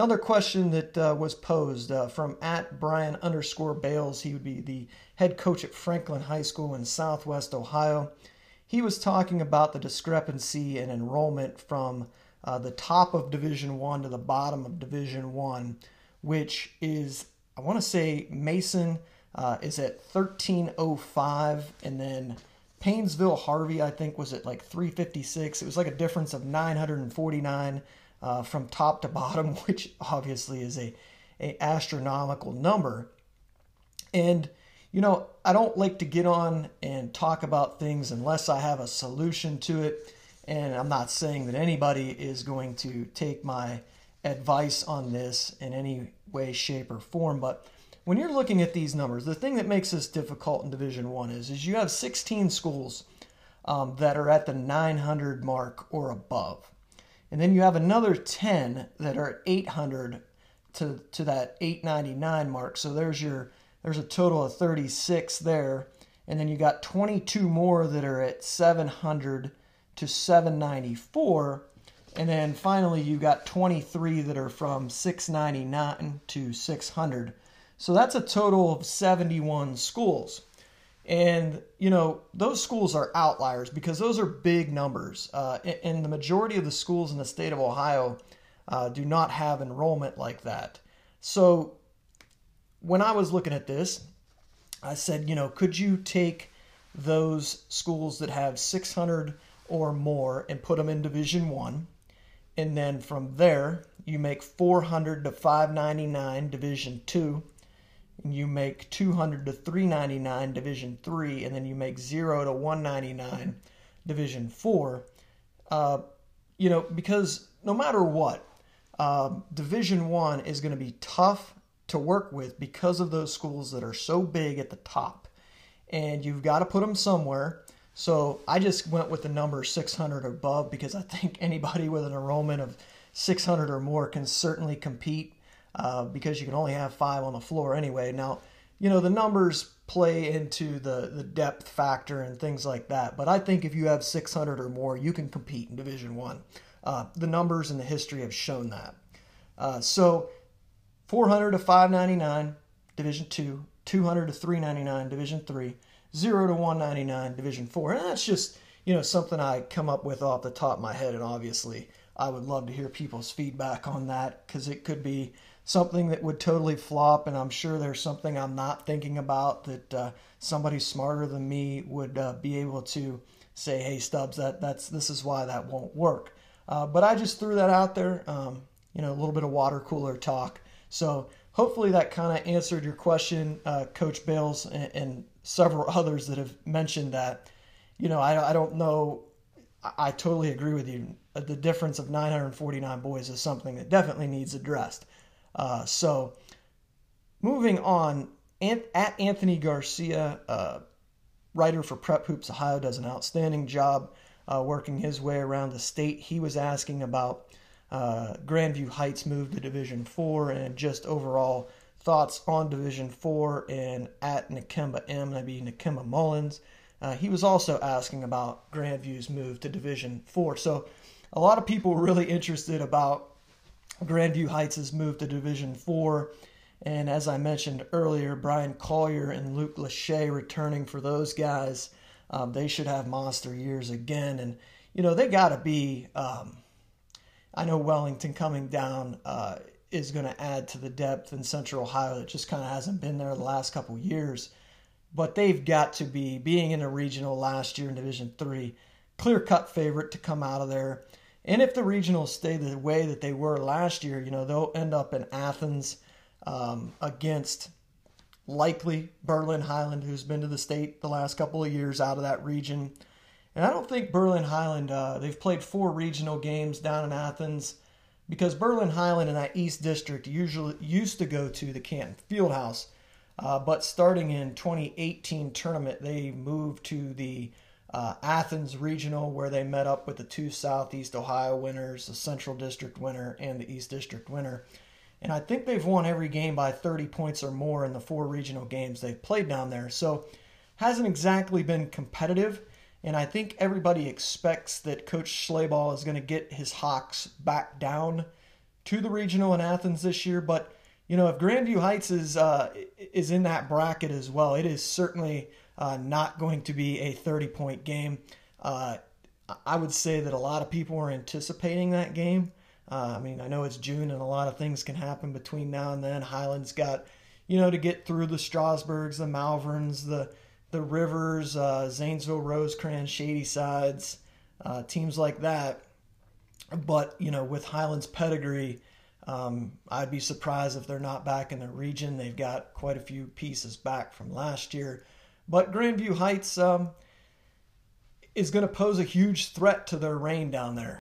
Another question that uh, was posed uh, from at Brian underscore Bales. He would be the head coach at Franklin High School in Southwest Ohio. He was talking about the discrepancy in enrollment from uh, the top of Division One to the bottom of Division One, which is I want to say Mason uh, is at 1305, and then Painesville Harvey I think was at like 356. It was like a difference of 949 uh, from top to bottom, which obviously is a, a astronomical number. And you know, I don't like to get on and talk about things unless I have a solution to it. And I'm not saying that anybody is going to take my advice on this in any way, shape, or form. But when you're looking at these numbers, the thing that makes this difficult in Division One is, is you have 16 schools um, that are at the 900 mark or above. And then you have another 10 that are at 800 to, to that 899 mark. So there's your there's a total of 36 there. And then you got 22 more that are at 700 to 794. And then finally you got 23 that are from 699 to 600. So that's a total of 71 schools. And, you know, those schools are outliers because those are big numbers. Uh, and the majority of the schools in the state of Ohio uh, do not have enrollment like that. So when I was looking at this, I said, you know, could you take those schools that have 600 or more and put them in Division 1? And then from there, you make 400 to 599 Division 2 you make 200 to 399 division 3 and then you make 0 to 199 division 4 uh, you know because no matter what uh, division 1 is going to be tough to work with because of those schools that are so big at the top. And you've got to put them somewhere. So i just went with the number 600 above because i think anybody with an enrollment of 600 or more can certainly compete uh, because you can only have five on the floor anyway. Now, you know, the numbers play into the, the depth factor and things like that. But I think if you have 600 or more, you can compete in Division One. Uh, the numbers and the history have shown that. Uh, so 400 to 599, Division Two, 200 to 399, Division Three, zero to 199, Division Four, and that's just you know something I come up with off the top of my head, and obviously I would love to hear people's feedback on that because it could be something that would totally flop, and I'm sure there's something I'm not thinking about that uh, somebody smarter than me would uh, be able to say, "Hey, Stubbs, that that's this is why that won't work." Uh, but I just threw that out there, um, you know, a little bit of water cooler talk. So hopefully that kind of answered your question, uh, Coach Bales, and, and, several others that have mentioned that. You know, I, I don't know. I, I totally agree with you. The difference of 949 boys is something that definitely needs addressed. Uh, so, moving on, at Anthony Garcia, uh, writer for Prep Hoops Ohio, does an outstanding job uh, working his way around the state. He was asking about uh, Grandview Heights move to Division Four and just overall thoughts on Division Four. And at Nakemba M, that'd be Nakemba Mullins. Uh, he was also asking about Grandview's move to Division Four. So, a lot of people were really interested about Grandview Heights has moved to Division Four. And as I mentioned earlier, Brian Collier and Luke Lachey returning for those guys. Um, they should have monster years again. And, you know, they got to be. Um, I know Wellington coming down uh, is going to add to the depth in Central Ohio that just kind of hasn't been there the last couple years. But they've got to be, being in a regional last year in Division Three, clear cut favorite to come out of there. And if the regionals stay the way that they were last year, you know, they'll end up in Athens um, against likely Berlin Hiland, who's been to the state the last couple of years out of that region. And I don't think Berlin Hiland, uh, they've played four regional games down in Athens because Berlin Hiland in that East District usually used to go to the Canton Fieldhouse. Uh, but starting in 2018 tournament, they moved to the uh, Athens Regional, where they met up with the two Southeast Ohio winners, the Central District winner and the East District winner. And I think they've won every game by 30 points or more in the four regional games they've played down there. So hasn't exactly been competitive. And I think everybody expects that Coach Schlabach is going to get his Hawks back down to the regional in Athens this year, but you know if Grandview Heights is uh, is in that bracket as well, it is certainly uh, not going to be a 30 point game. Uh, I would say that a lot of people are anticipating that game. Uh, I mean, I know it's June and a lot of things can happen between now and then. Hiland's got, you know, to get through the Strasburgs, the Malverns, the the Rivers, uh, Zanesville, Rosecrans, Shadysides, uh, teams like that. But you know, with Hiland's pedigree, um, I'd be surprised if they're not back in the region. They've got quite a few pieces back from last year. But Grandview Heights um, is going to pose a huge threat to their reign down there.